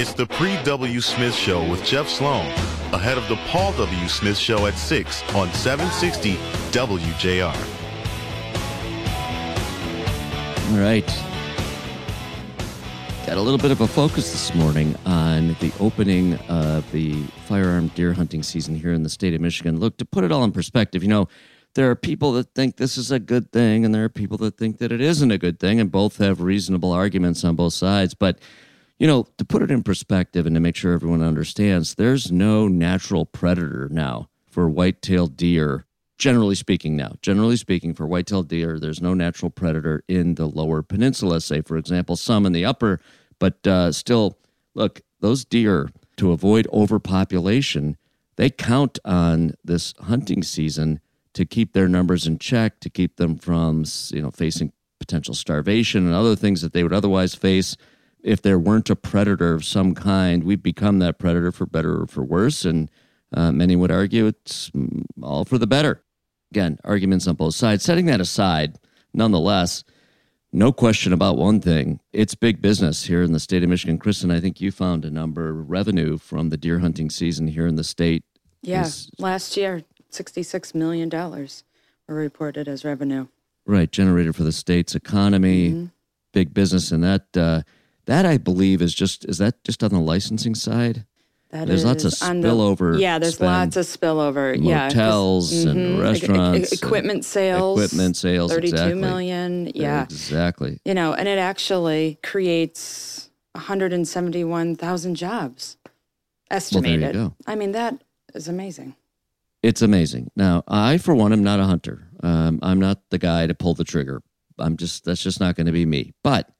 It's the pre W. Smith Show with Jeff Sloan, ahead of the Paul W. Smith Show at 6 on 760 WJR. All right. Got a little bit of a focus this morning on the opening of the firearm deer hunting season here in the state of Michigan. Look, to put it all in perspective, you know, there are people that think this is a good thing and there are people that think that it isn't a good thing, and both have reasonable arguments on both sides. But you know, to put it in perspective and to make sure everyone understands, there's no natural predator now for white-tailed deer. Generally speaking, now, generally speaking, for white-tailed deer, there's no natural predator in the lower peninsula. Say, for example, some in the upper, but uh, still, look, those deer to avoid overpopulation, they count on this hunting season to keep their numbers in check, to keep them from, you know, facing potential starvation and other things that they would otherwise face if there weren't a predator of some kind, we've become that predator for better or for worse. And uh, many would argue it's all for the better. Again, arguments on both sides. Setting that aside, nonetheless, no question about one thing. It's big business here in the state of Michigan. Kristen, I think you found a number revenue from the deer hunting season here in the state. Yeah, is, last year, $66 million were reported as revenue. Right, generated for the state's economy, mm-hmm. big business. And that, uh, that I believe is just is that just on the licensing side? That there's lots of spillover. The, yeah, there's spend. lots of spillover. Motels yeah, and mm-hmm. restaurants, equipment and sales, equipment sales, thirty-two exactly. million. Yeah, exactly. You know, and it actually creates one hundred and seventy-one thousand jobs estimated. Well, I mean, that is amazing. It's amazing. Now, I for one am not a hunter. Um, I'm not the guy to pull the trigger. I'm just that's just not going to be me. But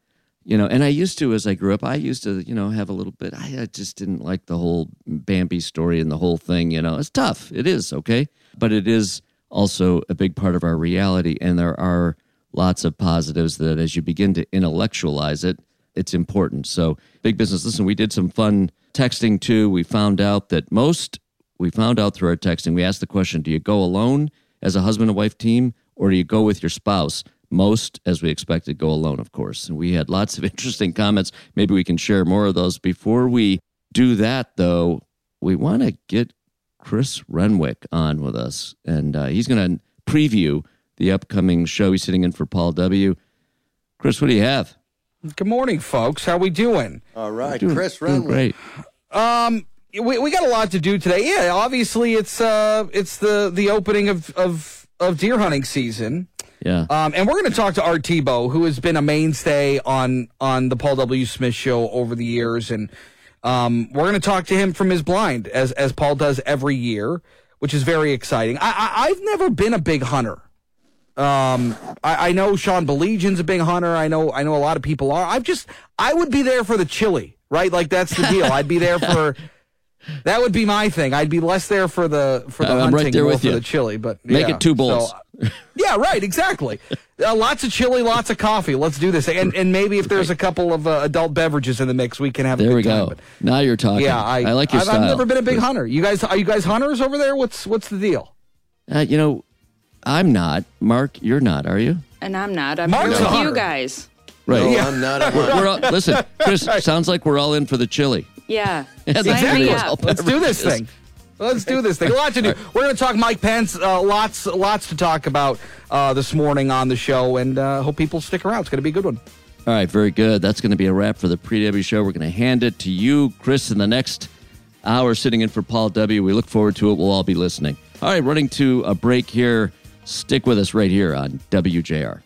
you know and i used to as i grew up i used to you know have a little bit I, I, just didn't like the whole bambi story and the whole thing you know. It's tough. It is okay? But it is also a big part of our reality and there are lots of positives that as you begin to intellectualize it it's important. So big business listen we did some fun texting too. We found out that most we found out through our texting we asked the question do you go alone as a husband and wife team or do you go with your spouse most, as we expected, go alone, of course. And we had lots of interesting comments. Maybe we can share more of those. Before we do that, though, we want to get Chris Renwick on with us. And uh, he's going to preview the upcoming show. He's sitting in for Paul W. Chris, what do you have? Good morning, folks. How we doing? All right, doing, Chris Renwick. Great. Um, we, we got a lot to do today. Yeah, obviously it's uh it's the the opening of of of deer hunting season. Yeah. Um, and we're going to talk to Art Thibault, who has been a mainstay on on the Paul W. Smith show over the years, and um, we're going to talk to him from his blind, as as Paul does every year, which is very exciting. I, I have never been a big hunter. Um, I, I know Sean Baligian's a big hunter. I know I know a lot of people are. I've just I would be there for the chili, right? Like that's the deal. I'd be there for. That would be my thing. I'd be less there for the for the I'm hunting, right there with for you. the chili. But Make yeah. it two bowls. So, yeah, right. Exactly. Uh, lots of chili, lots of coffee. Let's do this, and and maybe if there's a couple of uh, adult beverages in the mix, we can have. There a good we time. go. But, now you're talking. yeah, I, I like your I've, style. I've never been a big hunter. You guys, are you guys hunters over there? What's what's the deal? Uh, you know, I'm not. Mark, you're not, are you? And I'm not. I'm Mark's here with you guys. Right. No, I'm not a We're, we're all, listen, Chris. Sounds like we're all in for the chili. Yeah. Yeah, Sign me exactly up. Let's do this thing. Let's do this thing. A lot to do. We're going to talk Mike Pence. Uh, lots, lots to talk about uh, this morning on the show, and uh, hope people stick around. It's going to be a good one. All right, very good. That's going to be a wrap for the Pre W show. We're going to hand it to you, Chris, in the next hour, sitting in for Paul W. We look forward to it. We'll all be listening. All right, running to a break here. Stick with us right here on WJR.